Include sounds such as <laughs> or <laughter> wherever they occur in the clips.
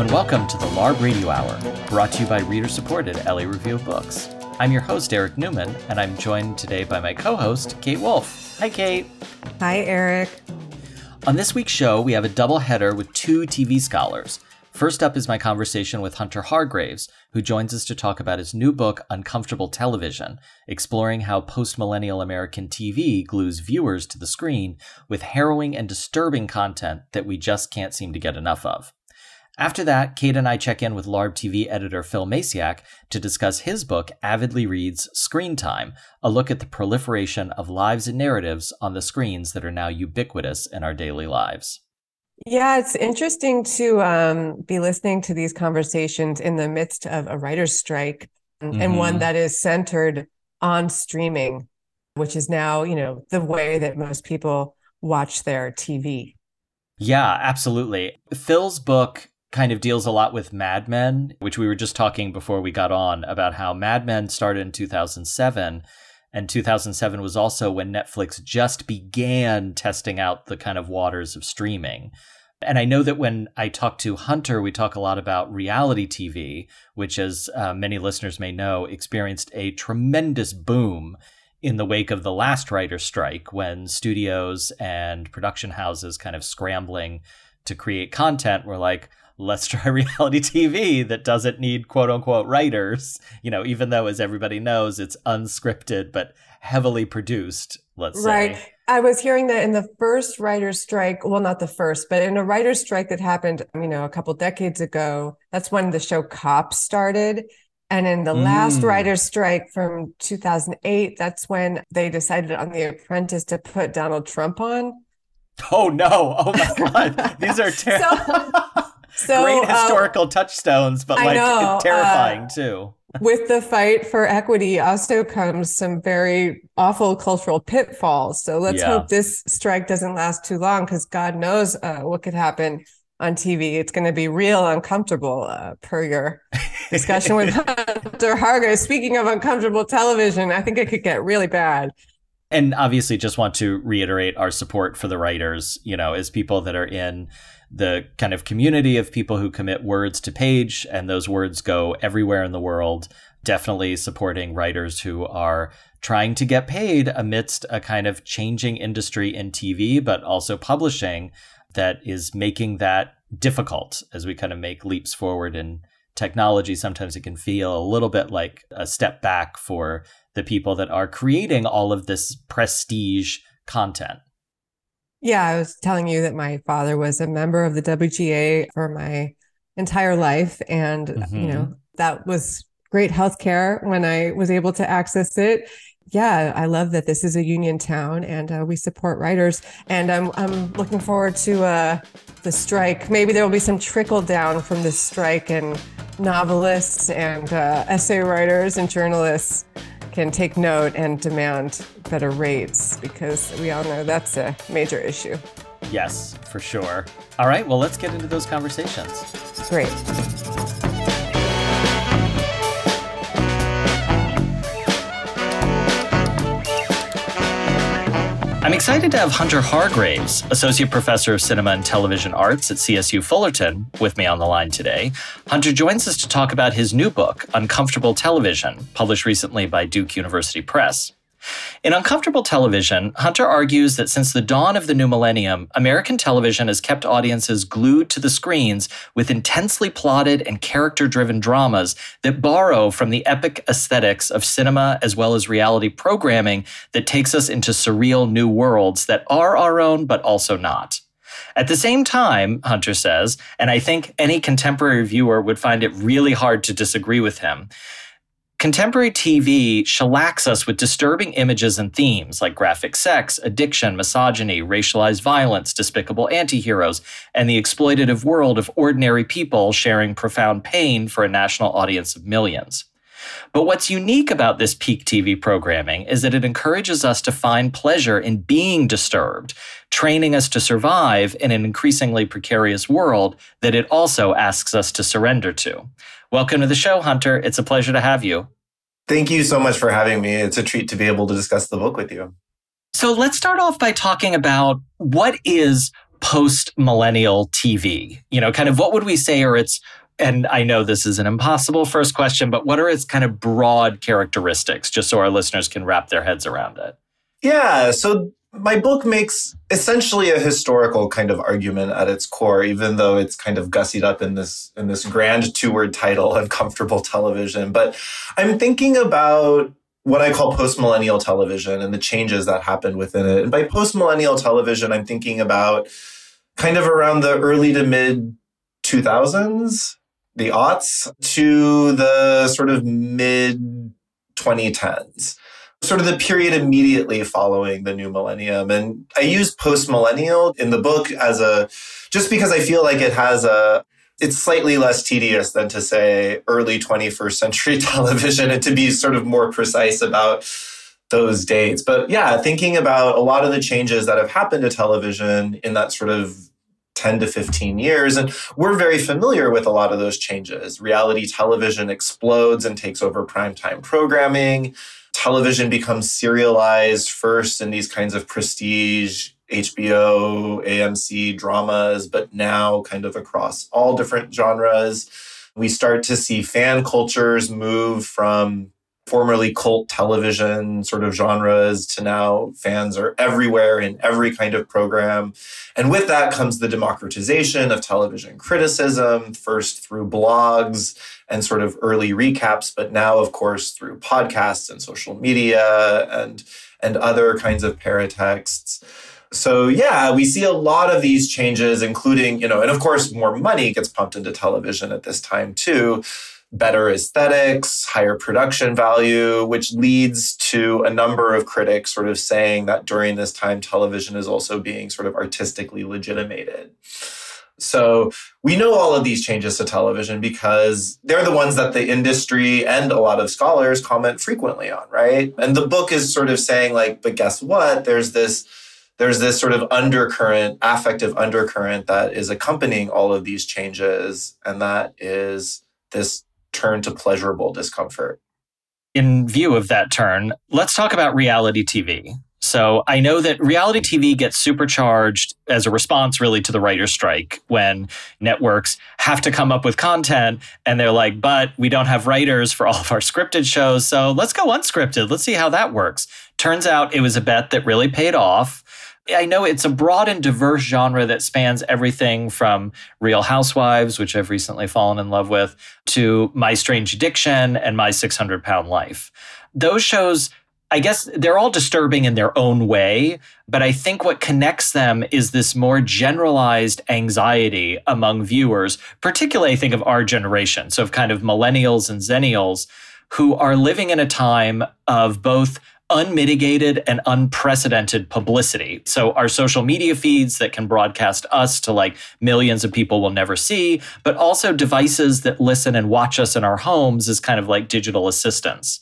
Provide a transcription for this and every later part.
and welcome to the LARB Radio Hour, brought to you by reader supported LA Review of Books. I'm your host, Eric Newman, and I'm joined today by my co host, Kate Wolf. Hi, Kate. Hi, Eric. On this week's show, we have a double header with two TV scholars. First up is my conversation with Hunter Hargraves, who joins us to talk about his new book, Uncomfortable Television, exploring how postmillennial American TV glues viewers to the screen with harrowing and disturbing content that we just can't seem to get enough of. After that, Kate and I check in with LARB TV editor Phil Maciak to discuss his book, Avidly Reads Screen Time, a look at the proliferation of lives and narratives on the screens that are now ubiquitous in our daily lives. Yeah, it's interesting to um, be listening to these conversations in the midst of a writer's strike mm-hmm. and one mm-hmm. that is centered on streaming, which is now, you know, the way that most people watch their TV. Yeah, absolutely. Phil's book kind of deals a lot with Mad Men, which we were just talking before we got on about how Mad Men started in 2007. And 2007 was also when Netflix just began testing out the kind of waters of streaming. And I know that when I talk to Hunter, we talk a lot about reality TV, which, as uh, many listeners may know, experienced a tremendous boom in the wake of the last writer's strike when studios and production houses kind of scrambling to create content were like, let's <laughs> try reality TV that doesn't need quote unquote writers, you know, even though, as everybody knows, it's unscripted but heavily produced, let's right. say. I was hearing that in the first writer's strike, well, not the first, but in a writer's strike that happened, you know, a couple decades ago, that's when the show Cops started. And in the mm. last writer's strike from 2008, that's when they decided on The Apprentice to put Donald Trump on. Oh no! Oh my <laughs> God! These are terrible. So, so, Great uh, historical uh, touchstones, but like know, terrifying uh, too. with the fight for equity also comes some very awful cultural pitfalls. So let's yeah. hope this strike doesn't last too long because God knows uh, what could happen on TV. It's going to be real uncomfortable, uh, per your discussion with <laughs> Hunter Hargraves. Speaking of uncomfortable television, I think it could get really bad and obviously just want to reiterate our support for the writers you know as people that are in the kind of community of people who commit words to page, and those words go everywhere in the world. Definitely supporting writers who are trying to get paid amidst a kind of changing industry in TV, but also publishing that is making that difficult as we kind of make leaps forward in technology. Sometimes it can feel a little bit like a step back for the people that are creating all of this prestige content. Yeah, I was telling you that my father was a member of the WGA for my entire life. And, mm-hmm. you know, that was great healthcare when I was able to access it. Yeah, I love that this is a union town and uh, we support writers. And I'm, I'm looking forward to uh, the strike. Maybe there will be some trickle down from this strike, and novelists and uh, essay writers and journalists can take note and demand better rates because we all know that's a major issue. Yes, for sure. All right, well, let's get into those conversations. Great. I'm excited to have Hunter Hargraves, Associate Professor of Cinema and Television Arts at CSU Fullerton, with me on the line today. Hunter joins us to talk about his new book, Uncomfortable Television, published recently by Duke University Press. In Uncomfortable Television, Hunter argues that since the dawn of the new millennium, American television has kept audiences glued to the screens with intensely plotted and character driven dramas that borrow from the epic aesthetics of cinema as well as reality programming that takes us into surreal new worlds that are our own but also not. At the same time, Hunter says, and I think any contemporary viewer would find it really hard to disagree with him, Contemporary TV shellacks us with disturbing images and themes like graphic sex, addiction, misogyny, racialized violence, despicable antiheroes, and the exploitative world of ordinary people sharing profound pain for a national audience of millions. But what's unique about this peak TV programming is that it encourages us to find pleasure in being disturbed, training us to survive in an increasingly precarious world that it also asks us to surrender to. Welcome to the show, Hunter. It's a pleasure to have you. Thank you so much for having me. It's a treat to be able to discuss the book with you. So let's start off by talking about what is post millennial TV? You know, kind of what would we say are its and I know this is an impossible first question, but what are its kind of broad characteristics, just so our listeners can wrap their heads around it? Yeah. So my book makes essentially a historical kind of argument at its core, even though it's kind of gussied up in this in this grand two-word title, uncomfortable television. But I'm thinking about what I call post-millennial television and the changes that happened within it. And by post-millennial television, I'm thinking about kind of around the early to mid 2000s the aughts to the sort of mid 2010s sort of the period immediately following the new millennium. And I use post millennial in the book as a just because I feel like it has a it's slightly less tedious than to say early 21st century <laughs> television and to be sort of more precise about those dates. But yeah, thinking about a lot of the changes that have happened to television in that sort of 10 to 15 years. And we're very familiar with a lot of those changes. Reality television explodes and takes over primetime programming. Television becomes serialized first in these kinds of prestige HBO, AMC dramas, but now kind of across all different genres. We start to see fan cultures move from formerly cult television sort of genres to now fans are everywhere in every kind of program. And with that comes the democratization of television criticism, first through blogs and sort of early recaps, but now, of course, through podcasts and social media and, and other kinds of paratexts. So yeah, we see a lot of these changes, including, you know, and of course, more money gets pumped into television at this time too better aesthetics, higher production value, which leads to a number of critics sort of saying that during this time, television is also being sort of artistically legitimated. So we know all of these changes to television because they're the ones that the industry and a lot of scholars comment frequently on, right? And the book is sort of saying like, but guess what? There's this there's this sort of undercurrent, affective undercurrent that is accompanying all of these changes and that is this turn to pleasurable discomfort. In view of that turn, let's talk about reality TV. So I know that reality TV gets supercharged as a response really to the writer's strike when networks have to come up with content and they're like, but we don't have writers for all of our scripted shows. So let's go unscripted. Let's see how that works. Turns out it was a bet that really paid off. I know it's a broad and diverse genre that spans everything from Real Housewives, which I've recently fallen in love with, to My Strange Addiction and My 600 Pound Life. Those shows, I guess they're all disturbing in their own way, but I think what connects them is this more generalized anxiety among viewers, particularly I think of our generation, so of kind of millennials and zennials who are living in a time of both unmitigated and unprecedented publicity. So our social media feeds that can broadcast us to like millions of people will never see, but also devices that listen and watch us in our homes is kind of like digital assistants.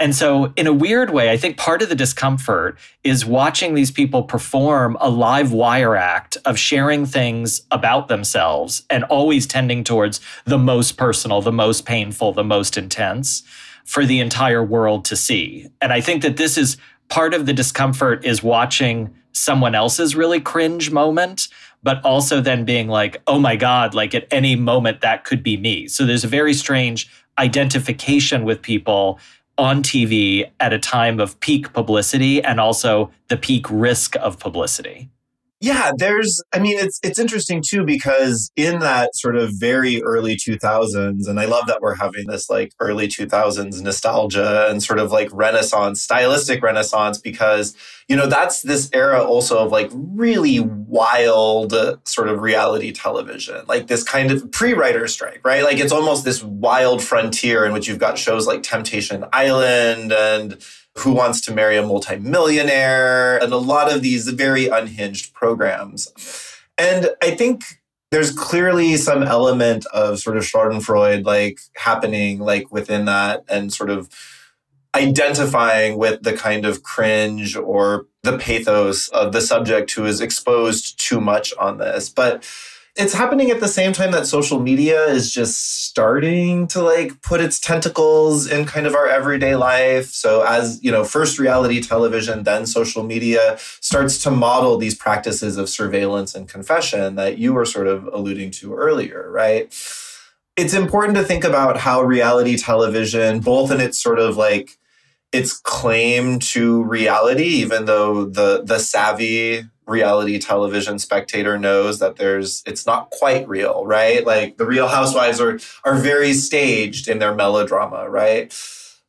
And so, in a weird way, I think part of the discomfort is watching these people perform a live wire act of sharing things about themselves and always tending towards the most personal, the most painful, the most intense for the entire world to see. And I think that this is part of the discomfort is watching someone else's really cringe moment, but also then being like, oh my God, like at any moment that could be me. So there's a very strange identification with people on TV at a time of peak publicity and also the peak risk of publicity. Yeah, there's I mean it's it's interesting too because in that sort of very early 2000s and I love that we're having this like early 2000s nostalgia and sort of like renaissance stylistic renaissance because you know that's this era also of like really wild uh, sort of reality television like this kind of pre-writer strike right? Like it's almost this wild frontier in which you've got shows like Temptation Island and who Wants to Marry a Multimillionaire, and a lot of these very unhinged programs. And I think there's clearly some element of sort of Schadenfreude like happening like within that and sort of identifying with the kind of cringe or the pathos of the subject who is exposed too much on this. But it's happening at the same time that social media is just starting to like put its tentacles in kind of our everyday life. So as, you know, first reality television, then social media starts to model these practices of surveillance and confession that you were sort of alluding to earlier, right? It's important to think about how reality television, both in its sort of like its claim to reality, even though the the savvy reality television spectator knows that there's it's not quite real, right? Like the real housewives are are very staged in their melodrama, right?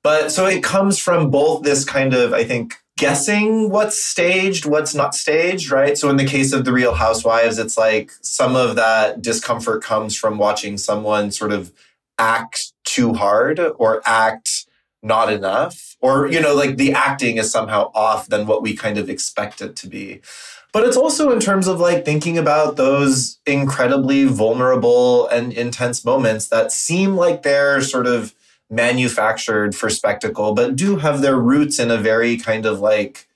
But so it comes from both this kind of, I think, guessing what's staged, what's not staged, right? So in the case of the Real Housewives, it's like some of that discomfort comes from watching someone sort of act too hard or act not enough, or, you know, like the acting is somehow off than what we kind of expect it to be. But it's also in terms of like thinking about those incredibly vulnerable and intense moments that seem like they're sort of manufactured for spectacle, but do have their roots in a very kind of like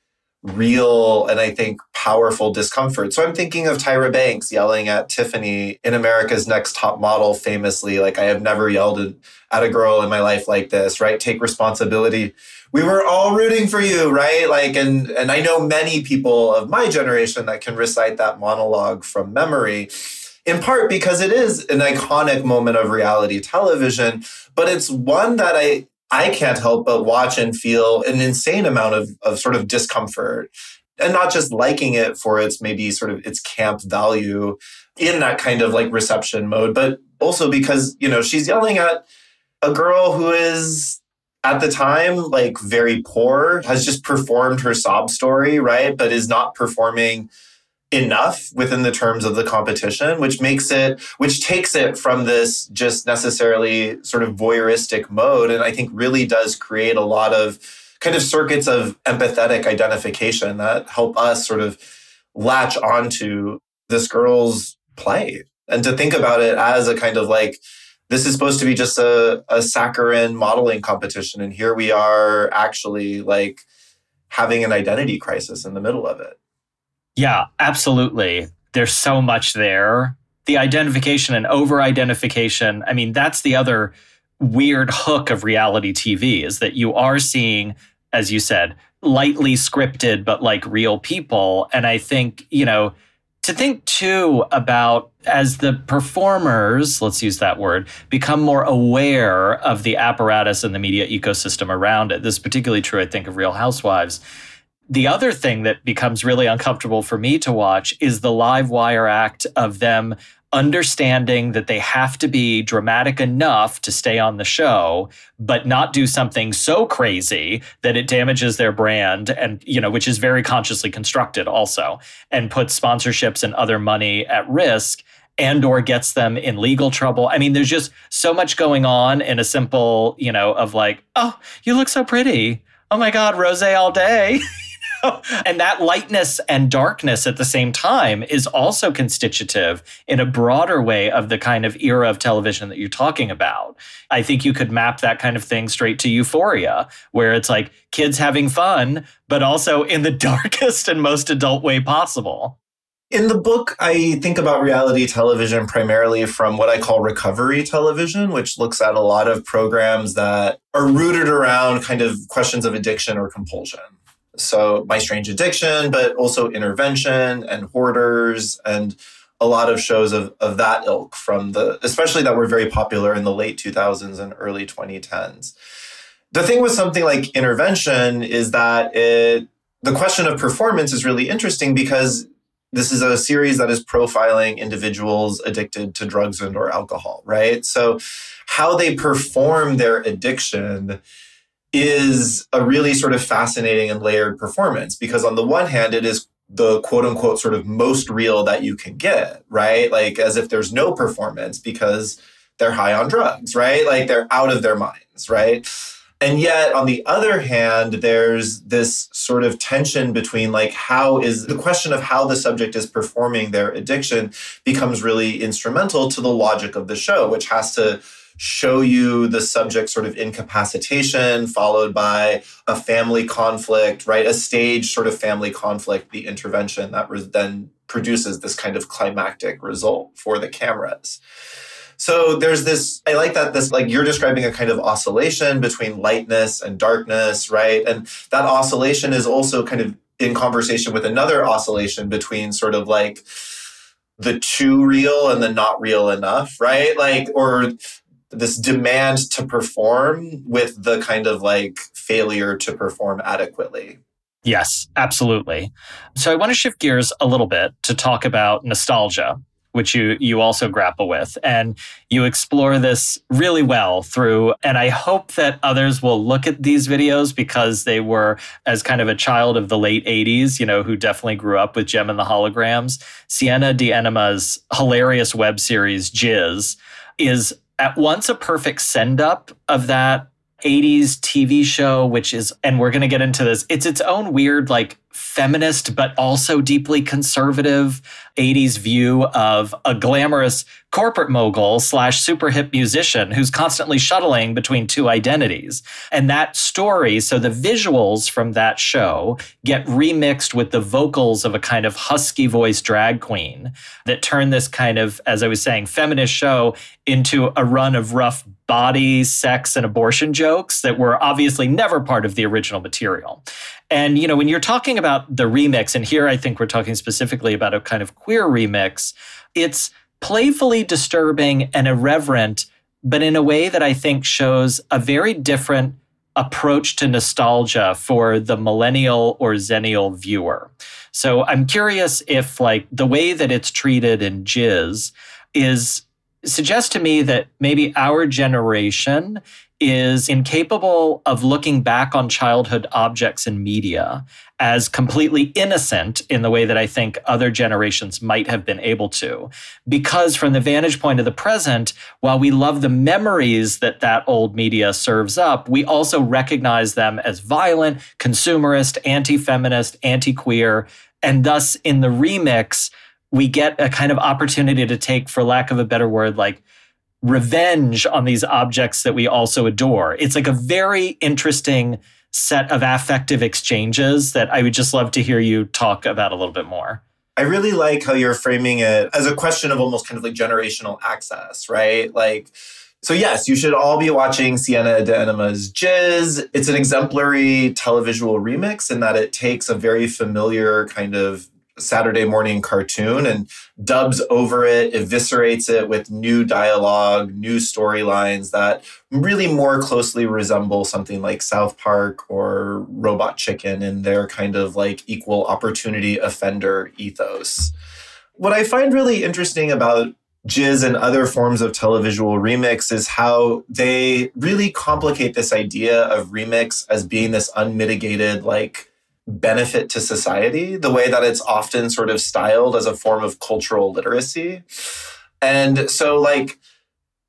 real and I think powerful discomfort. So I'm thinking of Tyra Banks yelling at Tiffany in America's Next Top Model famously, like, I have never yelled at a girl in my life like this, right? Take responsibility. We were all rooting for you, right? Like, and and I know many people of my generation that can recite that monologue from memory in part because it is an iconic moment of reality television, but it's one that I I can't help but watch and feel an insane amount of, of sort of discomfort and not just liking it for its maybe sort of its camp value in that kind of like reception mode, but also because, you know, she's yelling at a girl who is at the time like very poor, has just performed her sob story, right? But is not performing enough within the terms of the competition, which makes it, which takes it from this just necessarily sort of voyeuristic mode. And I think really does create a lot of kind of circuits of empathetic identification that help us sort of latch onto this girl's play and to think about it as a kind of like, this is supposed to be just a, a saccharine modeling competition. And here we are actually like having an identity crisis in the middle of it. Yeah, absolutely. There's so much there. The identification and over identification, I mean, that's the other weird hook of reality TV is that you are seeing, as you said, lightly scripted, but like real people. And I think, you know, to think too about as the performers, let's use that word, become more aware of the apparatus and the media ecosystem around it. This is particularly true, I think, of Real Housewives the other thing that becomes really uncomfortable for me to watch is the live wire act of them understanding that they have to be dramatic enough to stay on the show but not do something so crazy that it damages their brand and you know which is very consciously constructed also and puts sponsorships and other money at risk and or gets them in legal trouble. I mean, there's just so much going on in a simple, you know, of like, oh, you look so pretty. Oh my God, rose all day. <laughs> and that lightness and darkness at the same time is also constitutive in a broader way of the kind of era of television that you're talking about. I think you could map that kind of thing straight to euphoria, where it's like kids having fun, but also in the <laughs> darkest and most adult way possible. In the book, I think about reality television primarily from what I call recovery television, which looks at a lot of programs that are rooted around kind of questions of addiction or compulsion. So, My Strange Addiction, but also Intervention and Hoarders and a lot of shows of, of that ilk from the, especially that were very popular in the late 2000s and early 2010s. The thing with something like Intervention is that it, the question of performance is really interesting because this is a series that is profiling individuals addicted to drugs and or alcohol, right? So how they perform their addiction is a really sort of fascinating and layered performance because on the one hand it is the quote unquote sort of most real that you can get, right? Like as if there's no performance because they're high on drugs, right? Like they're out of their minds, right? And yet, on the other hand, there's this sort of tension between like how is the question of how the subject is performing their addiction becomes really instrumental to the logic of the show, which has to show you the subject sort of incapacitation, followed by a family conflict, right? A stage sort of family conflict, the intervention that then produces this kind of climactic result for the cameras. So there's this, I like that this, like you're describing a kind of oscillation between lightness and darkness, right? And that oscillation is also kind of in conversation with another oscillation between sort of like the too real and the not real enough, right? Like, or this demand to perform with the kind of like failure to perform adequately. Yes, absolutely. So I want to shift gears a little bit to talk about nostalgia which you you also grapple with. And you explore this really well through and i hope that others will look at these videos because they were as kind of a child of the late 80s you know who definitely grew up with jem and the holograms. Sienna d'Enema's hilarious web series jizz is at once a perfect send up of that 80s TV show, which is, and we're going to get into this, it's its own weird, like, feminist, but also deeply conservative 80s view of a glamorous corporate mogul slash super hip musician who's constantly shuttling between two identities. And that story, so the visuals from that show get remixed with the vocals of a kind of husky voice drag queen that turn this kind of, as I was saying, feminist show into a run of rough body, sex, and abortion jokes that were obviously never part of the original material. And, you know, when you're talking about the remix, and here I think we're talking specifically about a kind of queer remix, it's playfully disturbing and irreverent, but in a way that I think shows a very different approach to nostalgia for the millennial or zennial viewer. So I'm curious if, like, the way that it's treated in Jizz is suggests to me that maybe our generation is incapable of looking back on childhood objects and media as completely innocent in the way that I think other generations might have been able to. Because from the vantage point of the present, while we love the memories that that old media serves up, we also recognize them as violent, consumerist, anti feminist, anti queer. And thus, in the remix, we get a kind of opportunity to take, for lack of a better word, like revenge on these objects that we also adore. It's like a very interesting set of affective exchanges that I would just love to hear you talk about a little bit more. I really like how you're framing it as a question of almost kind of like generational access, right? Like, so yes, you should all be watching Sienna d'Enema's Jizz. It's an exemplary televisual remix in that it takes a very familiar kind of Saturday morning cartoon and dubs over it, eviscerates it with new dialogue, new storylines that really more closely resemble something like South Park or Robot Chicken in their kind of like equal opportunity offender ethos. What I find really interesting about Jizz and other forms of televisual remix is how they really complicate this idea of remix as being this unmitigated, like, benefit to society, the way that it's often sort of styled as a form of cultural literacy. And so, like,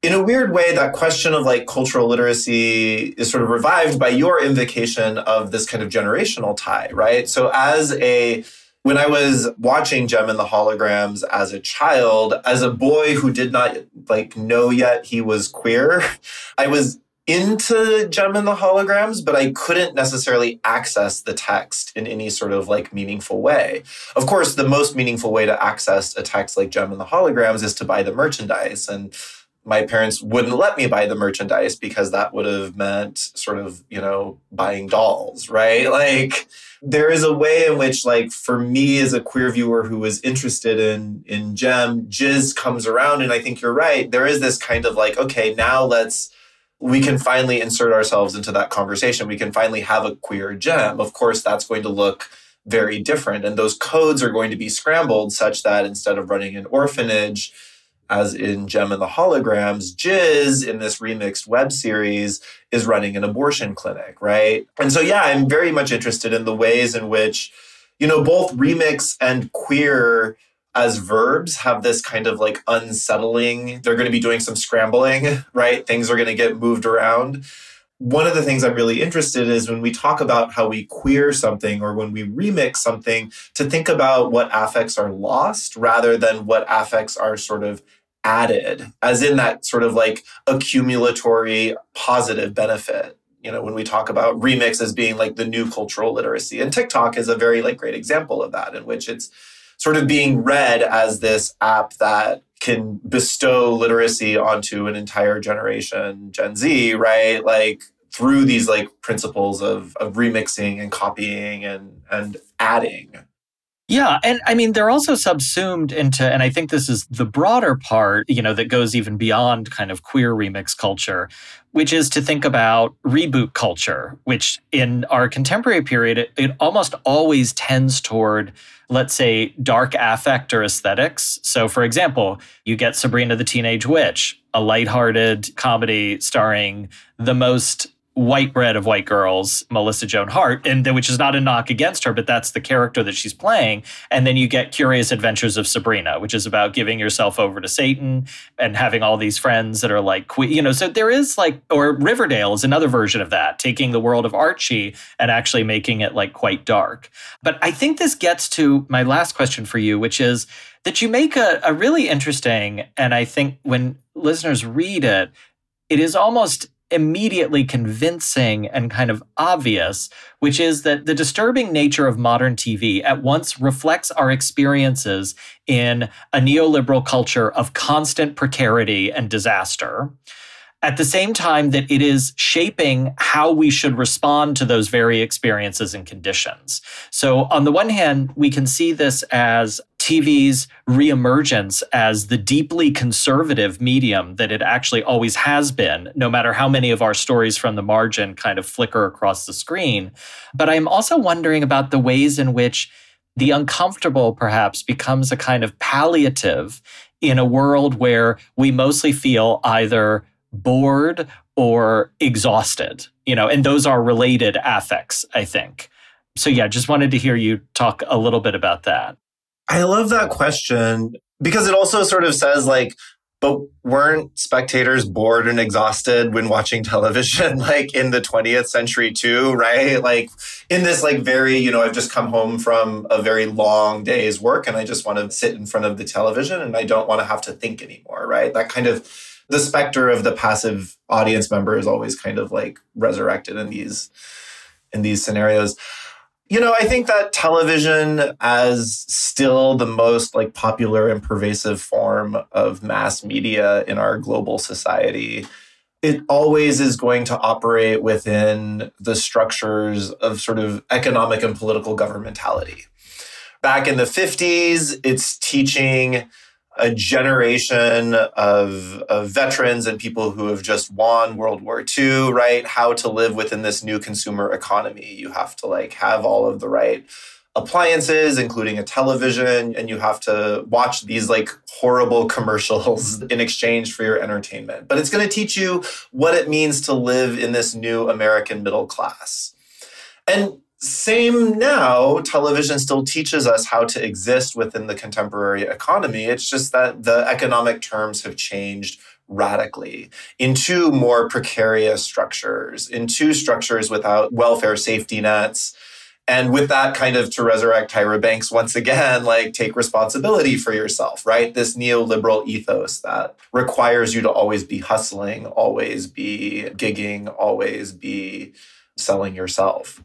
in a weird way, that question of like cultural literacy is sort of revived by your invocation of this kind of generational tie, right? So, as a when I was watching Jem and the Holograms as a child, as a boy who did not like know yet he was queer, <laughs> I was into Jem and the holograms, but I couldn't necessarily access the text in any sort of like meaningful way. Of course, the most meaningful way to access a text like Jem and the holograms is to buy the merchandise. And my parents wouldn't let me buy the merchandise because that would have meant sort of, you know, buying dolls, right? <laughs> Like there is a way in which like for me as a queer viewer who was interested in in Jem, Jizz comes around and I think you're right. There is this kind of like, okay, now let's we can finally insert ourselves into that conversation. We can finally have a queer Jem. Of course, that's going to look very different. And those codes are going to be scrambled such that instead of running an orphanage, as in Jem and the Holograms, Jizz in this remixed web series is running an abortion clinic, right? And so, yeah, I'm very much interested in the ways in which, you know, both remix and queer as verbs have this kind of like unsettling, they're going to be doing some scrambling, right? Things are going to get moved around. One of the things I'm really interested in is when we talk about how we queer something or when we remix something, to think about what affects are lost rather than what affects are sort of added, as in that sort of like accumulatory positive benefit you know when we talk about remix as being like the new cultural literacy and tiktok is a very like great example of that in which it's sort of being read as this app that can bestow literacy onto an entire generation, Gen Z, right? Like through these like principles of, of remixing and copying and and adding. Yeah. And I mean, they're also subsumed into, and I think this is the broader part, you know, that goes even beyond kind of queer remix culture, which is to think about reboot culture, which in our contemporary period, it, it almost always tends toward, let's say, dark affect or aesthetics. So, for example, you get Sabrina the Teenage Witch, a lighthearted comedy starring the most white bread of white girls, Melissa Joan Hart, and which is not a knock against her, but that's the character that she's playing. And then you get Curious Adventures of Sabrina, which is about giving yourself over to Satan and having all these friends that are like, you know, so there is like, or Riverdale is another version of that, taking the world of Archie and actually making it like quite dark. But I think this gets to my last question for you, which is that you make a, a really interesting, and I think when listeners read it, it is almost immediately convincing and kind of obvious, which is that the disturbing nature of modern TV at once reflects our experiences in a neoliberal culture of constant precarity and disaster. At the same time, that it is shaping how we should respond to those very experiences and conditions. So, on the one hand, we can see this as TV's reemergence as the deeply conservative medium that it actually always has been, no matter how many of our stories from the margin kind of flicker across the screen. But I'm also wondering about the ways in which the uncomfortable perhaps becomes a kind of palliative in a world where we mostly feel either bored or exhausted, you know, and those are related affects, I think. So, yeah, just wanted to hear you talk a little bit about that. I love that question because it also sort of says like, but weren't spectators bored and exhausted when watching television <laughs> like in the 20th century too, right? Like in this like very, you know, I've just come home from a very long day's work and I just want to sit in front of the television and I don't want to have to think anymore, right? That kind of the specter of the passive audience member is always kind of like resurrected in these in these scenarios. You know, I think that television as still the most like popular and pervasive form of mass media in our global society, it always is going to operate within the structures of sort of economic and political governmentality. Back in the 50s, it's teaching a generation of, of veterans and people who have just won World War II, right? How to live within this new consumer economy. You have to like have all of the right appliances, including a television, and you have to watch these like horrible <laughs> commercials in exchange for your entertainment. But it's going to teach you what it means to live in this new American middle class. And same now, television still teaches us how to exist within the contemporary economy. It's just that the economic terms have changed radically into more precarious structures, into structures without welfare safety nets. And with that, kind of to resurrect Tyra Banks once again, <laughs> like take responsibility for yourself, right? This neoliberal ethos that requires you to always be hustling, always be gigging, always be selling yourself.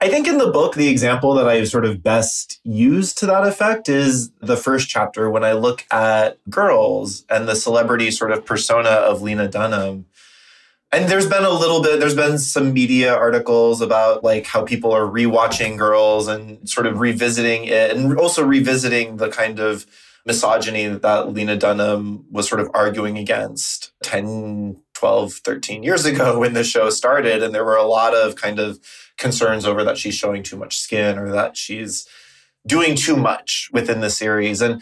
I think in the book, the example that I've sort of best used to that effect is the first chapter when I look at girls and the celebrity sort of persona of Lena Dunham. And there's been a little bit, there's been some media articles about like how people are rewatching girls and sort of revisiting it and also revisiting the kind of misogyny that Lena Dunham was sort of arguing against 10, 12, 13 years ago <laughs> when the show started. And there were a lot of kind of concerns over that she's showing too much skin or that she's doing too much within the series. And,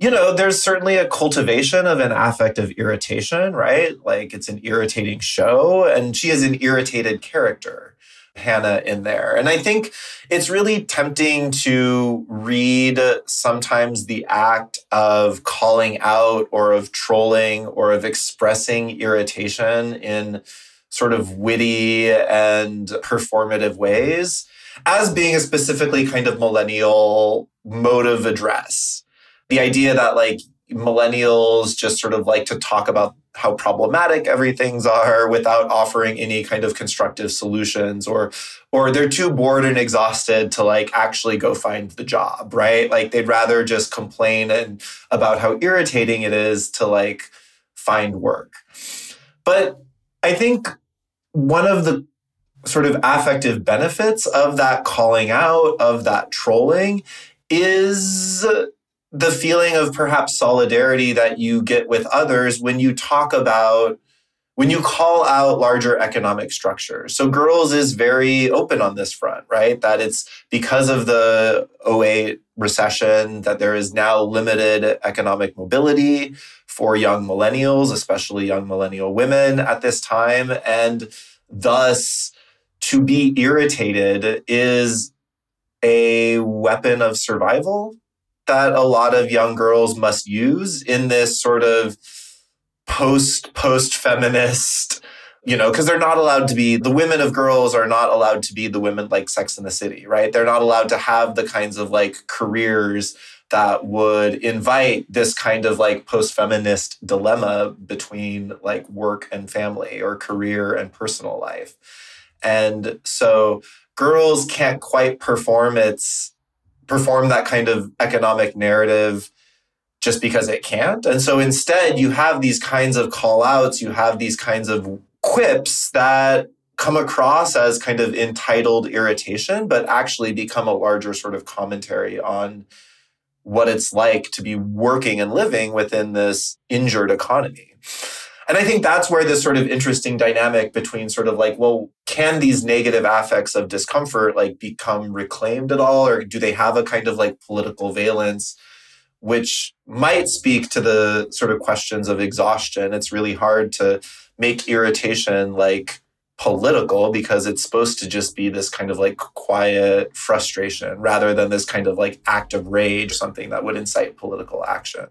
you know, there's certainly a cultivation of an affect of irritation, right? Like it's an irritating show, and she is an irritated character. Hannah in there. And I think it's really tempting to read sometimes the act of calling out or of trolling or of expressing irritation in sort of witty and performative ways as being a specifically kind of millennial mode of address. The idea that like millennials just sort of like to talk about how problematic everything's are without offering any kind of constructive solutions or or they're too bored and exhausted to like actually go find the job right? Like they'd rather just complain and about how irritating it is to like find work. But i think one of the sort of affective benefits of that calling out of that trolling is the feeling of perhaps solidarity that you get with others when you talk about when you call out larger economic structures. So Girls is very open on this front, right? That it's because of the 08 recession that there is now limited economic mobility for young millennials, especially young millennial women at this time. And thus, to be irritated is a weapon of survival that a lot of young girls must use in this sort of post post feminist you know because they're not allowed to be the women of girls are not allowed to be the women like sex in the city right? They're not allowed to have the kinds of like careers that would invite this kind of like post feminist dilemma between like work and family or career and personal life. And so girls can't quite perform its perform that kind of economic narrative just because it can't. And so instead, you have these kinds of call outs, you have these kinds of quips that come across as kind of entitled irritation, but actually become a larger sort of commentary on what it's like to be working and living within this injured economy. And I think that's where this sort of interesting dynamic between sort of like, well, can these negative affects of discomfort like become reclaimed at all? Or do they have a kind of like political valence, which might speak to the sort of questions of exhaustion? It's really hard to make irritation like political because it's supposed to just be this kind of like quiet frustration rather than this kind of like act of rage, something that would incite political action.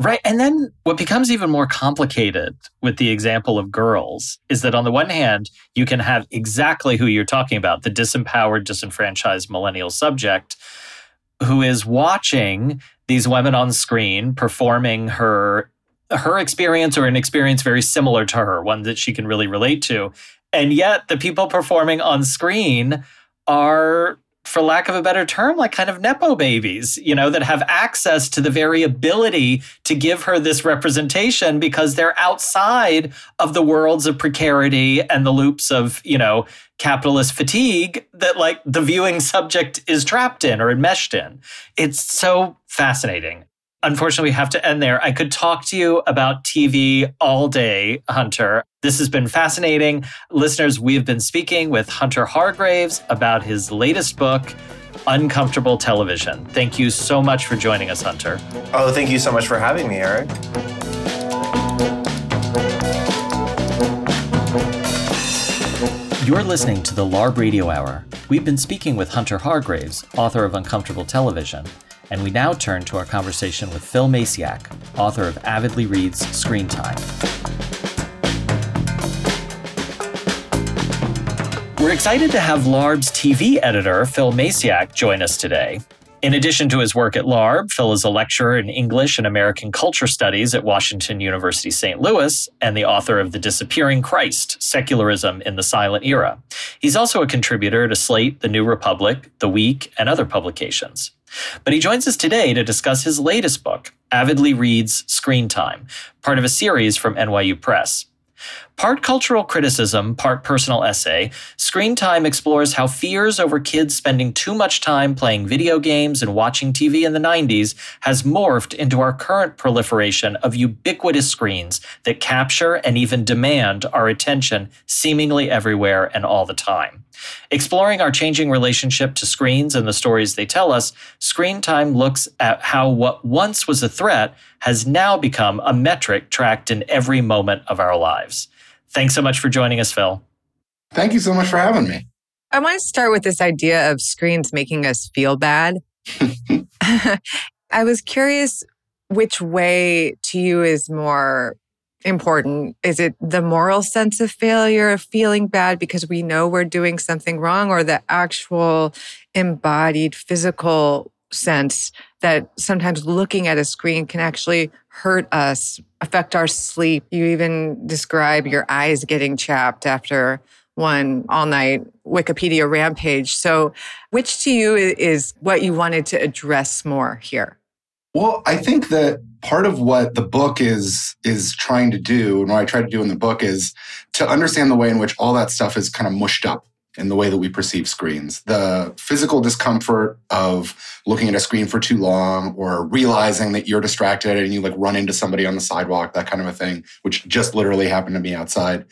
Right. And then what becomes even more complicated with the example of girls is that on the one hand, you can have exactly who you're talking about, the disempowered, disenfranchised millennial subject who is watching these women on screen performing her her experience or an experience very similar to her, one that she can really relate to. And yet the people performing on screen are for lack of a better term, like kind of Nepo babies, you know, that have access to the very ability to give her this representation because they're outside of the worlds of precarity and the loops of, you know, capitalist fatigue that like the viewing subject is trapped in or enmeshed in. It's so fascinating. Unfortunately, we have to end there. I could talk to you about TV all day, Hunter. This has been fascinating. Listeners, we've been speaking with Hunter Hargraves about his latest book, Uncomfortable Television. Thank you so much for joining us, Hunter. Oh, thank you so much for having me, Eric. You're listening to the LARB Radio Hour. We've been speaking with Hunter Hargraves, author of Uncomfortable Television. And we now turn to our conversation with Phil Maciak, author of Avidly Reads Screen Time. We're excited to have LARB's TV editor, Phil Maciak, join us today. In addition to his work at LARB, Phil is a lecturer in English and American Culture Studies at Washington University St. Louis and the author of The Disappearing Christ Secularism in the Silent Era. He's also a contributor to Slate, The New Republic, The Week, and other publications. But he joins us today to discuss his latest book, Avidly Reads Screen Time, part of a series from NYU Press. Part cultural criticism, part personal essay, Screen Time explores how fears over kids spending too much time playing video games and watching TV in the 90s has morphed into our current proliferation of ubiquitous screens that capture and even demand our attention seemingly everywhere and all the time. Exploring our changing relationship to screens and the stories they tell us, Screen Time looks at how what once was a threat has now become a metric tracked in every moment of our lives. Thanks so much for joining us, Phil. Thank you so much for having me. I want to start with this idea of screens making us feel bad. <laughs> <laughs> I was curious which way to you is more important? Is it the moral sense of failure, of feeling bad because we know we're doing something wrong, or the actual embodied physical sense that sometimes looking at a screen can actually hurt us, affect our sleep. You even describe your eyes getting chapped after one all night Wikipedia rampage. So, which to you is what you wanted to address more here? Well, I think that part of what the book is is trying to do, and what I try to do in the book is to understand the way in which all that stuff is kind of mushed up in the way that we perceive screens. The physical discomfort of looking at a screen for too long or realizing that you're distracted and you like run into somebody on the sidewalk, that kind of a thing, which just literally happened to me outside.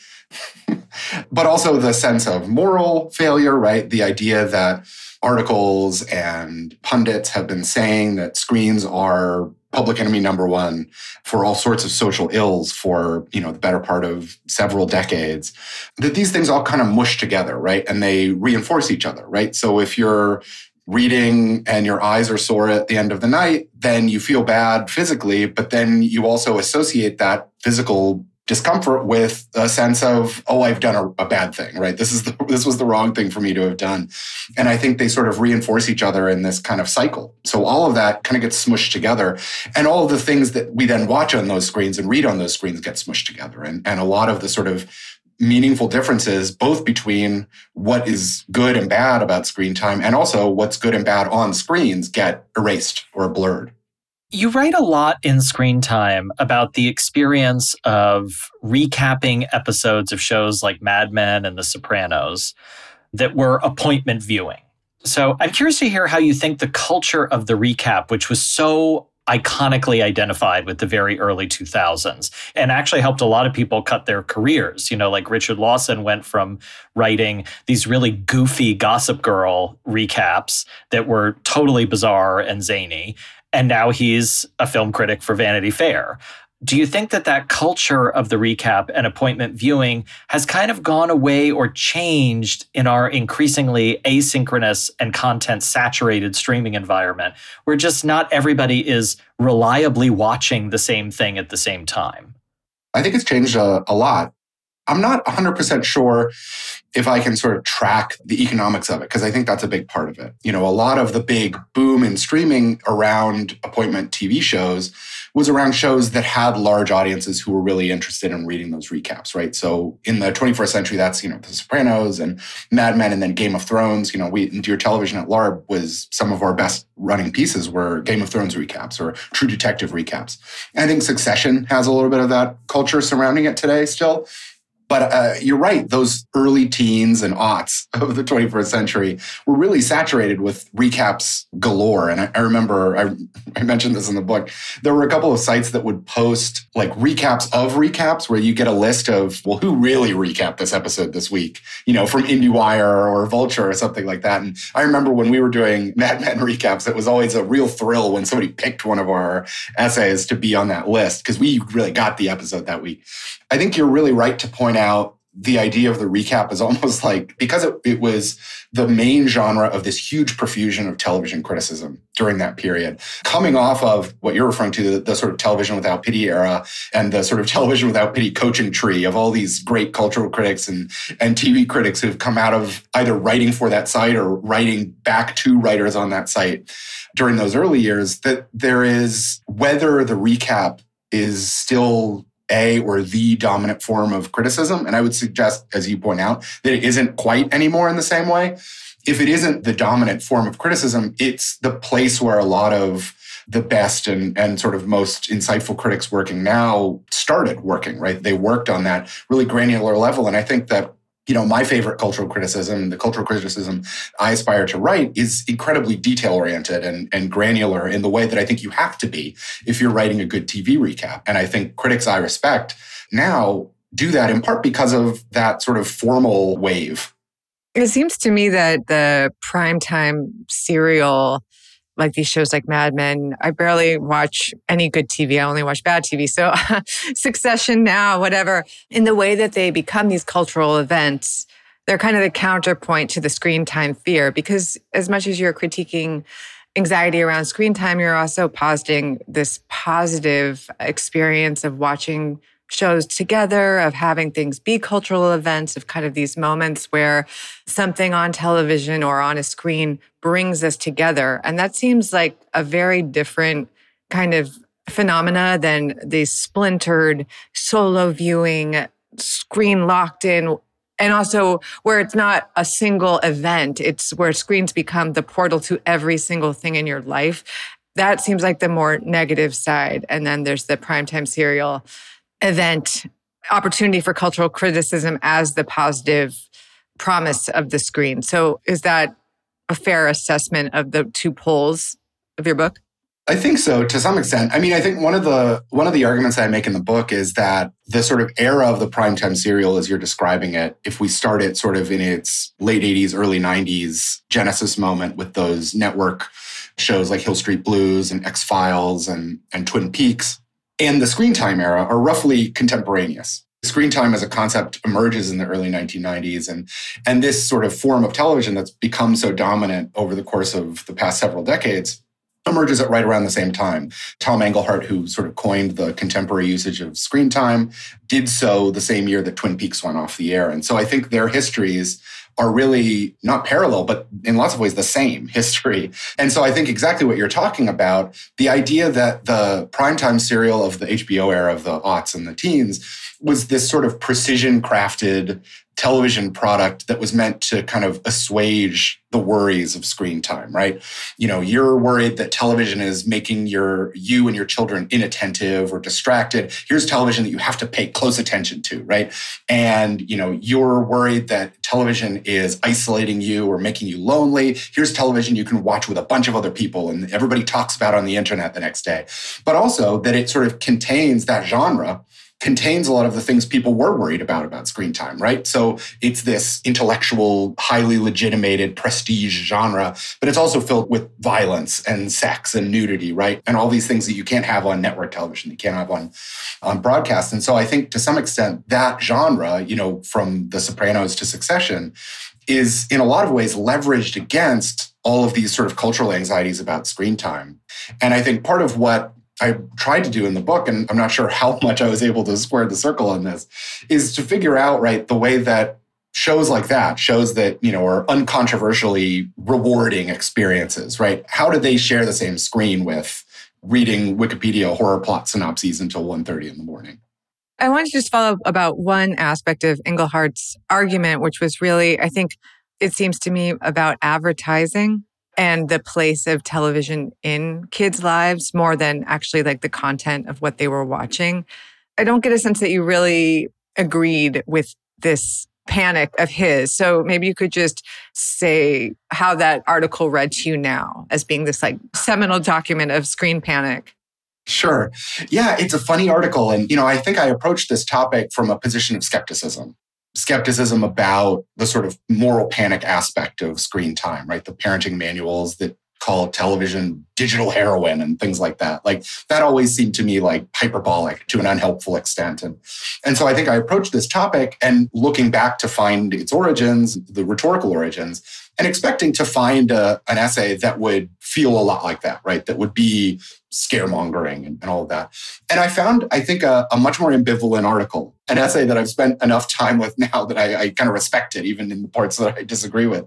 <laughs> but also the sense of moral failure, right? The idea that articles and pundits have been saying that screens are public enemy number one for all sorts of social ills for you know the better part of several decades that these things all kind of mush together right? And they reinforce each other right? So if you're reading and your eyes are sore at the end of the night then you feel bad physically but then you also associate that physical discomfort with a sense of oh i've done a, a, bad thing right? This is the, <laughs> this was the wrong thing for me to have done. And i think they sort of reinforce each other in this kind of cycle. So all of that kind of gets smushed together. And all of the things that we then watch on those screens and read on those screens get smushed together. And, and a lot of the sort of meaningful differences both between what is good and bad about screen time and also what's good and bad on screens get erased or blurred you write a lot in screen time about the experience of recapping episodes of shows like Mad Men and The Sopranos that were appointment viewing. So I'm curious to hear how you think the culture of the recap, which was so iconically identified with the very early 2000s and actually helped a lot of people cut their careers. You know, like Richard Lawson went from writing these really goofy Gossip Girl recaps that were totally bizarre and zany and now he's a film critic for Vanity Fair. Do you think that that culture of the recap and appointment viewing has kind of gone away or changed in our increasingly asynchronous and content saturated streaming environment where just not everybody is reliably watching the same thing at the same time? I think it's changed a, a lot. I'm not 100% sure if I can sort of track the economics of it, because I think that's a big part of it. You know, a lot of the big boom in streaming around appointment TV shows was around shows that had large audiences who were really interested in reading those recaps, right? So in the 21st century, that's, you know, The Sopranos and Mad Men and then Game of Thrones. You know, we, Dear Television at LARB was some of our best running pieces were Game of Thrones recaps or True Detective recaps. And I think Succession has a little bit of that culture surrounding it today still. But uh, you're right; those early teens and aughts <laughs> of the 21st century were really saturated with recaps galore. And I, I remember I, I, mentioned this in the book. There were a couple of sites that would post like recaps of recaps, where you get a list of well, who really recapped this episode this week? You know, from IndieWire or Vulture or something like that. And I remember when we were doing <laughs> Mad Men recaps, it was always a real thrill when somebody picked one of our essays to be on that list because we really got the episode that week. I think you're really right to point out the idea of the recap is <laughs> almost like because it, it, was the main genre of this huge profusion of television criticism during that period, coming off of what you're referring to, the, the, sort of television without pity era and the sort of <laughs> television without pity coaching tree of all these great cultural critics and, and TV critics who've come out of either writing for that site or writing back to writers on that site during those early years, that there is whether the recap is still a or the dominant form of criticism. And I would suggest, as you point out, that it isn't quite anymore in the same way. If it isn't the dominant form of criticism, it's the place where a lot of the best and, and sort of most insightful critics working now started working, right? They worked on that really granular level. And I think that you know, my favorite cultural criticism, the cultural criticism I aspire to write is incredibly detail oriented and, and granular in the way that I think you have to be if you're writing a good TV recap. And I think critics I respect now do that in part because of that sort of formal wave. It seems to me that the primetime serial like these shows like Mad Men. I barely watch any good TV. I only watch bad TV. So <laughs> Succession now, whatever. In the way that they become these cultural events, they're kind of the counterpoint to the screen time fear because as much as you're critiquing anxiety around screen time, you're also positing this positive experience of watching shows together, of having things be cultural events, of kind of these moments where something on television or on a screen brings us together. And that seems like a very different kind of phenomena than the splintered solo viewing, screen locked in and also where it's not a single event. It's where screens become the portal to every single thing in your life. That seems like the more negative side. And then there's the primetime serial event opportunity for cultural criticism as the positive promise of the screen so is that a fair assessment of the two poles of your book I think so to some extent. I mean, I think one of the one of the arguments I make in the book is that the sort of era of the primetime serial as you're describing it, if we start it sort of in its late 80s, early 90s genesis moment with those network shows like Hill Street Blues and X-Files and, and Twin Peaks, and the screen time era are roughly contemporaneous. Screen time as a concept emerges in the early 1990s, and, and this sort of form of television that's become so dominant over the course of the past several decades emerges at right around the same time. Tom Engelhardt, who sort of coined the contemporary usage of screen time, did so the same year that Twin Peaks went off the air. And so I think their histories are really not parallel, but in lots of ways the same <laughs> history. And so I think exactly what you're talking about the idea that the primetime serial of the HBO era of the aughts and the teens was this sort of precision crafted television product that was meant to kind of assuage the worries of screen time, right? You know, you're worried that television is making your you and your children inattentive or distracted. Here's television that you have to pay close attention to, right? And, you know, you're worried that television is isolating you or making you lonely. Here's television you can watch with a bunch of other people and everybody talks about on the internet the next day. But also that it sort of contains that genre contains a lot of the things people were worried about about screen time, right? So it's this intellectual, highly legitimated prestige genre, but it's also filled with violence and sex and nudity, right? And all these things that you can't have on network television, you can't have on, on broadcast. And so I think to some extent that genre, you know, from The Sopranos to Succession, is in a lot of ways leveraged against all of these sort of cultural anxieties about screen time. And I think part of what I tried to do in the book, and I'm not sure how much I was able to square the circle on this, is to figure out, right, the way that shows like that, shows that, you know, are uncontroversially rewarding experiences, right? How do they share the same screen with reading Wikipedia horror plot synopses until 1.30 in the morning? I wanted to just follow up about one aspect of Engelhardt's argument, which was really, I think it seems to me about advertising and the place of television in kids' lives more than actually like the content of what they were watching. I don't get a sense that you really agreed with this panic of his. So maybe you could just say how that article read to you now as being this like seminal document of screen panic. Sure. Yeah, it's a funny article. And, you know, I think I approached this topic from a position of skepticism skepticism about the sort of moral panic aspect of screen time, right? The parenting manuals that call television digital heroin and things like that. Like that always seemed to me like hyperbolic to an unhelpful extent. And, and so I think I approached this topic and looking back to find its origins, the rhetorical origins, and expecting to find a, an essay that would feel a lot like that, right? That would be scaremongering and, and all of that. And I found, I think, a, a, much more ambivalent article, an essay that I've spent enough time with <laughs> now that I, I kind of respect it, even in the parts that I disagree with.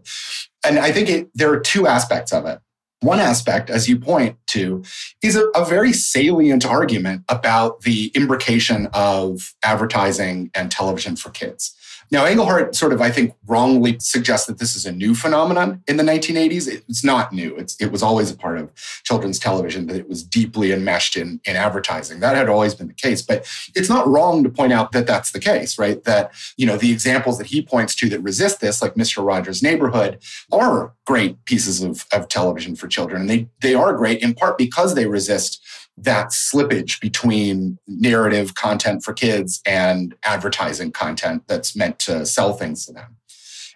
And I think it, there are two aspects of it. One aspect, as you point to, is a, a, very salient argument about the imbrication of advertising and television for kids. Now, Engelhardt sort of, I think, wrongly suggests that this is a new phenomenon in the 1980s. It's not new. It's, it was always a part of children's television, that it was deeply enmeshed in, in advertising. That had always been the case. But it's not wrong to point out that that's the case, right? That, you know, the examples that he points to that resist this, like Mr. Rogers' Neighborhood, are great pieces of, of television for children. And they, they are great in part because they resist that slippage between narrative content for kids and advertising content that's meant to sell things to them.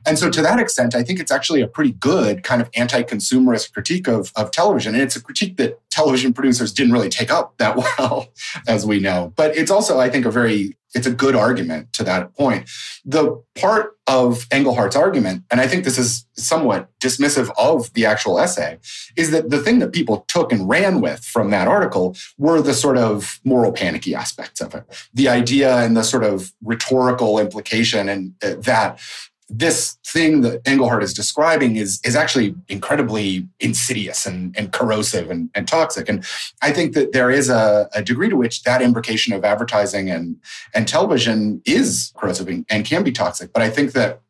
And so, to that extent, I think it's actually a pretty good kind of anti consumerist critique of, of television. And it's a critique that television producers didn't really take up that <laughs> well, as we know. But it's also, I think, a very it's a good argument to that point. The part of Engelhardt's argument, and I think this is somewhat dismissive of the actual essay, is that the thing that people took and ran with from that article were the sort of moral panicky aspects of it. The idea and the sort of rhetorical implication and uh, that this thing that Engelhardt is describing is, is actually incredibly insidious and, and corrosive and, and toxic. And I think that there is a, a, degree to which that imbrication of advertising and, and television is corrosive and can be toxic. But I think that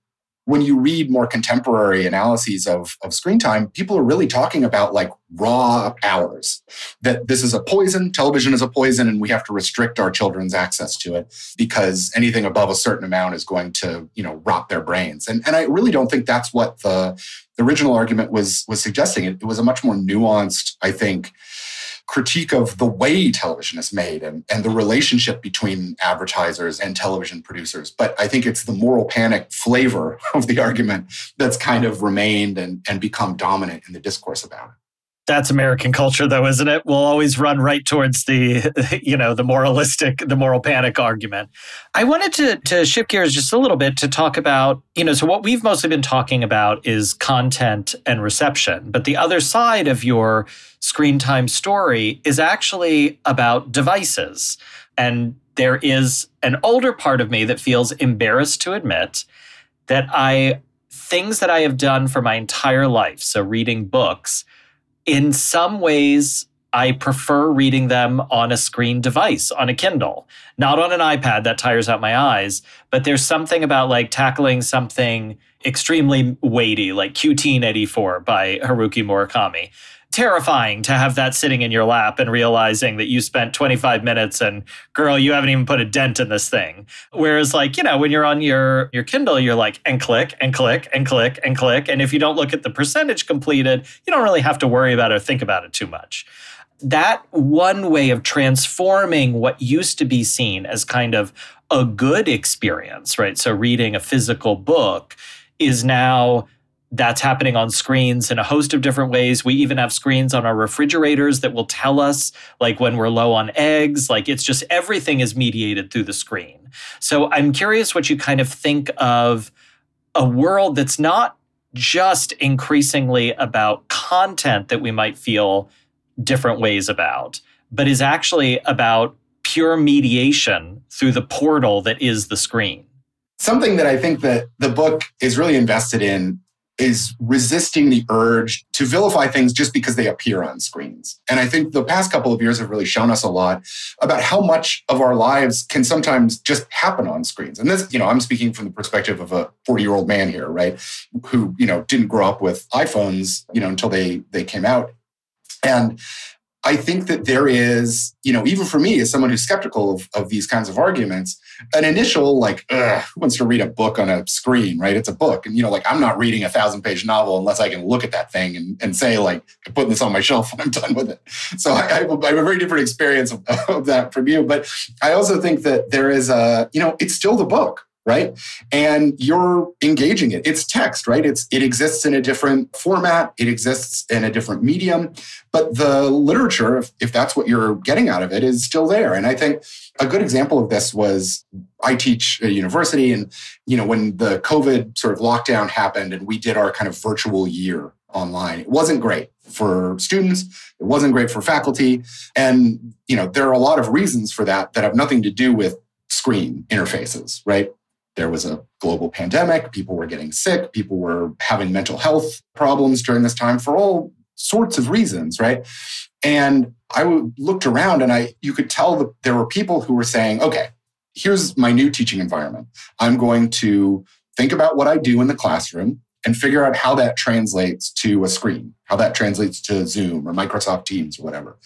when you read more contemporary analyses of, of screen time, people are really talking about like raw hours. That this is a poison, television is a poison, and we have to restrict our children's access to it because anything above a certain amount is going to, you know, rot their brains. And and I really don't think that's what the, the original argument was was suggesting. It, it was a much more nuanced, I think, critique of the way television is made and, and the relationship between advertisers and television producers. But I think it's the moral panic flavor <laughs> of the argument that's kind of remained and, and become dominant in the discourse about it that's American culture, though, isn't it? We'll always run right towards the, <laughs> you know, the moralistic, the moral panic argument. I wanted to to shift gears just a little bit to talk about, you know, so what we've mostly been talking about is content and reception, but the other side of your screen time story is actually about devices, and there is an older part of me that feels embarrassed to admit that I things that I have done for my entire life, so reading books in some ways, I prefer reading them on a screen device, on a Kindle, not on an iPad that tires out my eyes. But there's something about like tackling something extremely weighty, like Q-Teen 84 by Haruki Murakami, terrifying to have that sitting in your lap and realizing that you spent 25 minutes and girl you haven't even put a dent in this thing. Whereas like you know when you're on your your kindle you're like and click and click and click and click. And if you don't look at the percentage completed you don't really have to worry about it or think about it too much. That one way of transforming what used to be seen as kind of a good experience right? So reading a physical book is now that's happening on screens in a host of different ways. We even have screens on our refrigerators that will tell us, like, when we're low on eggs. Like, it's just everything is mediated through the screen. So I'm curious what you kind of think of a world that's not just increasingly about content that we might feel different ways about, but is actually about pure mediation through the portal that is the screen. Something that I think that the book is really invested in is resisting the urge to vilify things just because they appear on screens. And I think the past couple of years have really shown us a lot about how much of our lives can sometimes just happen on screens. And this, you know, I'm speaking from the perspective of a 40 year old man here, right? Who, you know, didn't grow up with iPhones, you know, until they, they came out. And I think that there is, you know, even for me as someone who's skeptical of, of these kinds of arguments, an initial like, who wants to read a book on a screen, right? It's a book. And, you know, like I'm not reading a thousand page novel unless I can look at that thing and, and say, like, I'm putting this on my shelf when I'm <laughs> done with it. So I, I, have, have a very different experience of, of that from you. But I also think that there is a, you know, it's still the book, right? And you're engaging it. It's text right? It's it exists in a different format. It exists in a different medium. But the literature if, if that's what you're getting out of it is still there. And i think a good example of this was i teach at a university and you know when the covid sort of lockdown happened and we did our kind of virtual year online it wasn't great for students. It wasn't great for faculty. And you know there are a lot of reasons for that that have nothing to do with screen interfaces right there was a global pandemic. People were getting sick. People were having mental health problems during this time for all sorts of reasons, right? And I looked around and I, you could tell that there were people who were saying, okay, here's my new teaching environment. I'm going to think about what I do in the classroom and figure out how that translates to a screen, how that translates to Zoom or Microsoft Teams or whatever.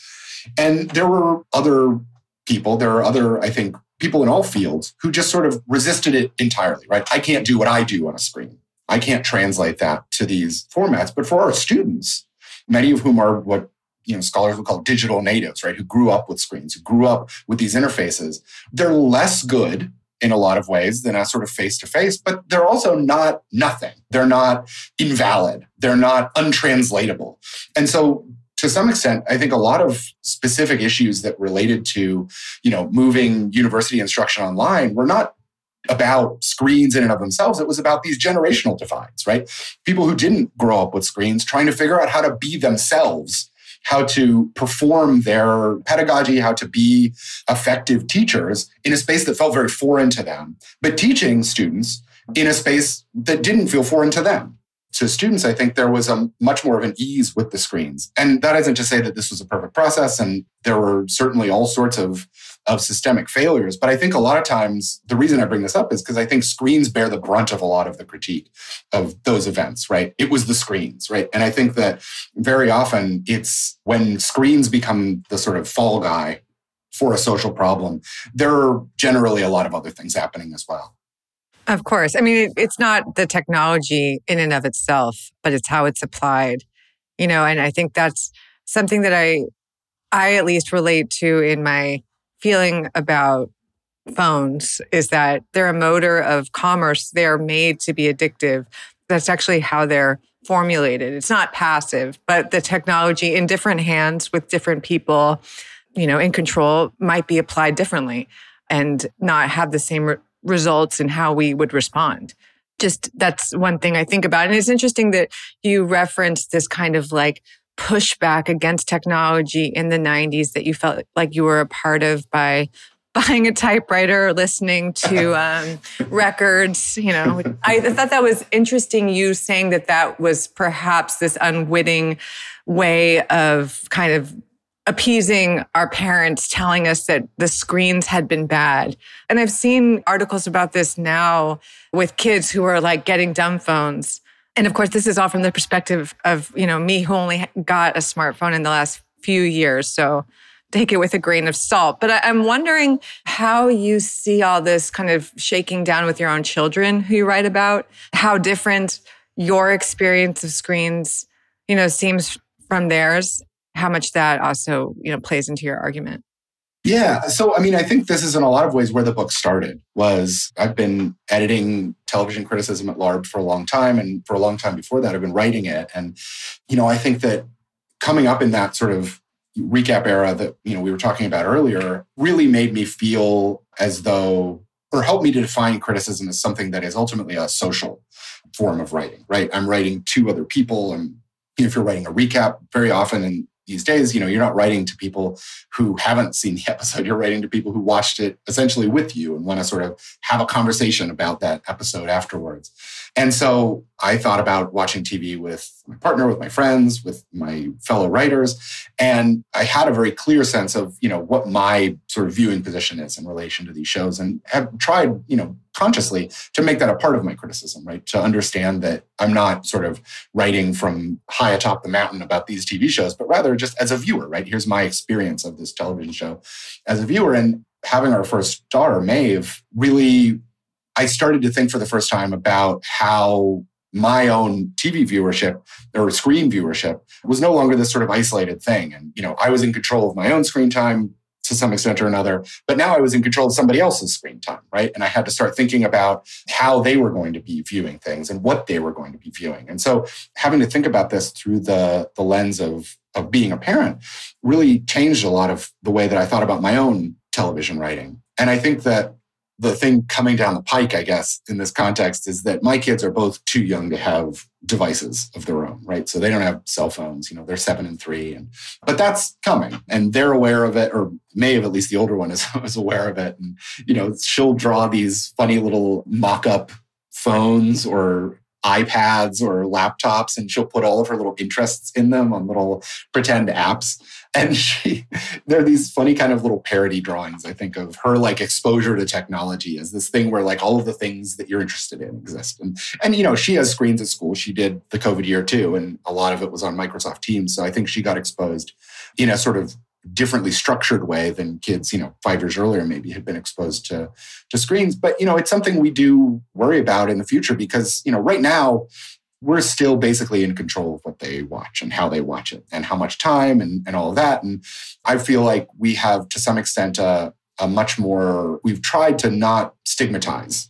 And there were other people, there are other, I think, people in all fields who just sort of resisted it entirely, right? I can't do what I do on a screen. I can't translate that to these formats. But for our students, many of whom are what you know scholars would call digital natives, right? Who grew up with screens, who grew up with these interfaces, they're less good in a lot of ways than a sort of face to face, but they're also not nothing. They're not invalid. They're not untranslatable. And so to some extent, I think a lot of specific issues that related to, you know, moving university instruction online were not about screens in and of themselves. It was about these generational divides, right? People who didn't grow up with screens trying to figure out how to be themselves, how to perform their pedagogy, how to be effective teachers in a space that felt very foreign to them, but teaching students in a space that didn't feel foreign to them to students, I think there was a much more of an ease with the screens. And that isn't to say that this was a perfect process. And there were certainly all sorts of, of systemic failures. But I think a lot of times the reason I bring this up is because I think screens bear the brunt of a lot of the critique of those events, right? It was the screens, right? And I think that very often it's when screens become the sort of fall guy for a social problem, there are generally a lot of other things happening as well. Of course. I mean, it, it's not the technology in and of itself, but it's how it's applied. You know, and I think that's something that I, I at least relate to in my feeling about phones is that they're a motor of commerce. They're made to be addictive. That's actually how they're formulated. It's not passive, but the technology in different hands with different people, you know, in control might be applied differently and not have the same results and how we would respond. Just that's one thing I think about. And it's interesting that you referenced this kind of like pushback against technology in the 90s that you felt like you were a part of by <laughs> buying a typewriter, listening to <laughs> um, records. You know, I thought that was interesting. You saying that that was perhaps this unwitting way of kind of appeasing our parents, telling us that the screens had been bad. And I've seen articles about this now with kids who are like getting dumb phones. And of course, this is all from the perspective of, you know, me who only got a smartphone in the last few years. So take it with a grain of salt. But I'm wondering how you see all this kind of shaking down with your own children who you write about, how different your experience of screens, you know, seems from theirs how much that also you know plays into your argument? Yeah so i mean i think this is in a lot of ways where the book started was i've been editing television criticism at larb for a long time and for a long time before that i've been writing it and you know i think that coming up in that sort of recap era that you know we were talking about earlier really made me feel as though or helped me to define criticism as something that is ultimately a social form of writing right? I'm writing to other people and if you're writing a recap very often and these days, you know, you're not writing to people who haven't seen the <laughs> episode. You're writing to people who watched it essentially with you and want to sort of have a conversation about that episode afterwards. And so I thought about watching TV with my partner, with my friends, with my fellow writers. And I had a very clear sense of, you know, what my sort of viewing position is in relation to these shows and have tried, you know, consciously to make that a part of my criticism, right? To understand that I'm not sort of writing from high atop the mountain about these TV shows, but rather just as a viewer, right? Here's my experience of this television show as a viewer. And having our first daughter, Maeve, really I started to think for the first time about how my own TV viewership or screen viewership was no longer this sort of isolated thing. And, you know, I was in control of my own screen time to some extent or another, but now I was in control of somebody else's screen time, right? And I had to start thinking about how they were going to be viewing things and what they were going to be viewing. And so having to think about this through the, the lens of, of being a parent really changed a lot of the way that I thought about my own television writing. And I think that the thing coming down the pike, I guess, in this context is that my kids are both too young to have devices of their own, right? So they don't have cell phones, you know, they're seven and three. And but that's coming and they're aware of it, or Maeve at least the older one is, <laughs> is aware of it. And, you know, she'll draw these funny little mock-up phones or iPads or laptops and she'll put all of her little interests in them on little pretend apps. <laughs> And she, there are these funny kind of little parody drawings, I think, of her like exposure to technology as this thing where like all of the things that you're interested in exist. And, and, you know, she has screens at school. She did the COVID year too. And a lot of it was on Microsoft Teams. So I think she got exposed in a sort of differently structured way than kids, you know, five years earlier maybe had been exposed to to screens. But you know, it's something we do worry about in the future because you know, right now we're still basically in control of what they watch and how they watch it and how much time and, and all of that. And I feel like we have to some extent a, a much more we've tried to not stigmatize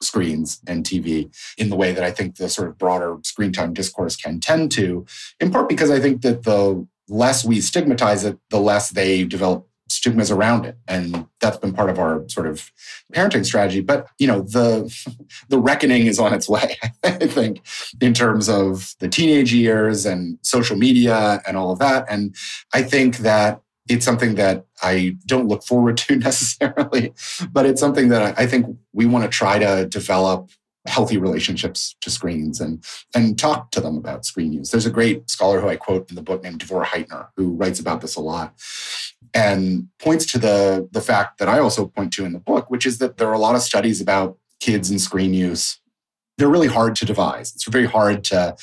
screens and TV in the way that I think the sort of broader screen time discourse can tend to, in part because I think that the less we stigmatize it, the less they develop stigmas around it. And that's been part of our sort of parenting strategy. But you know the <laughs> the reckoning is on its way <laughs> i think in terms of the teenage years and social media and all of that. And i think that it's something that I don't look forward <laughs> to necessarily, but it's something that I think we want to try to develop healthy relationships to screens and and talk to them about screen use. There's a great scholar who I quote in the book named Devorah Heitner who writes about this a lot and points to the the fact that I also point to in the book, which is that there are a lot of studies about kids and screen use. They're really hard to devise. It's very hard to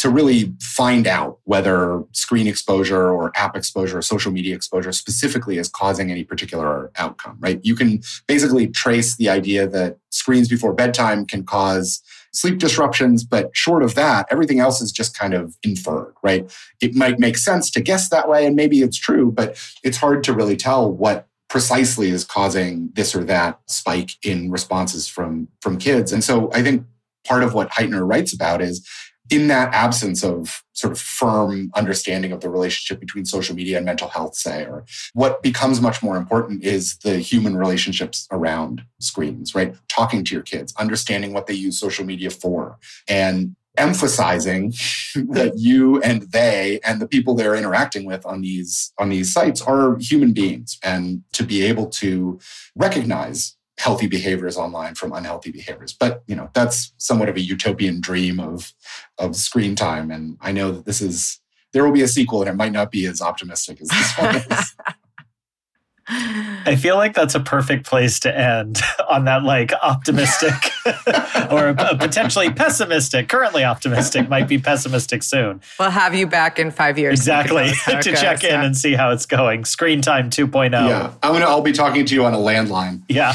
to really find out whether screen exposure or app exposure or social media exposure specifically is causing any particular outcome, right? You can basically trace the idea that screens before bedtime can cause sleep disruptions, but short of that, everything else is just kind of inferred, right? It might make sense to guess that way, and maybe it's true, but it's hard to really tell what precisely is causing this or that spike in responses from from kids. And so I think part of what Heitner writes about is in that absence of sort of firm understanding of the relationship between social media and mental health, say, or what becomes much more important is the human relationships around screens, right? Talking to your kids, understanding what they use social media for, and emphasizing <laughs> that you and they and the people they're interacting with on these on these sites are human beings and to be able to recognize healthy behaviors online from unhealthy behaviors. But you know, that's somewhat of a utopian dream of of screen time. And I know that this is there will be a sequel and it might not be as optimistic as this one is. <laughs> I feel like that's a perfect place to end <laughs> on that like optimistic <laughs> or potentially pessimistic, currently optimistic, might be pessimistic soon. We'll have you back in five years. Exactly. <laughs> to goes, check in yeah. and see how it's going. Screen time 2.0. Yeah. I'm gonna I'll be talking to you on a landline. Yeah.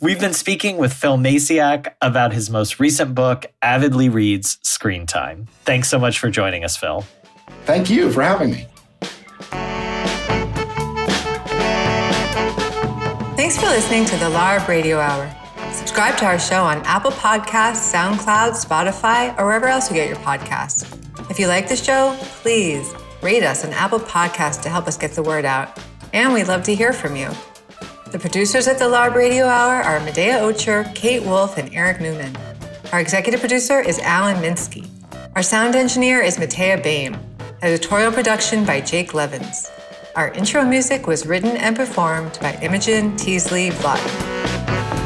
We've been speaking with Phil Maciak about his most recent book, Avidly Reads Screen Time. Thanks so much for joining us, Phil. Thank you for having me. Thanks for listening to the LARB Radio Hour. Subscribe to our show on Apple Podcasts, SoundCloud, Spotify, or wherever else you get your podcasts. If you like the show, please rate us on Apple Podcasts to help us get the word out. And we'd love to hear from you. The producers at the LARB Radio Hour are Medaya Ocher, Kate Wolf, and Eric Newman. Our executive producer is Alan Minsky. Our sound engineer is Matea Bain. Editorial production by Jake Levins. Our intro music was written and performed by Imogen Teasley-Vlautin.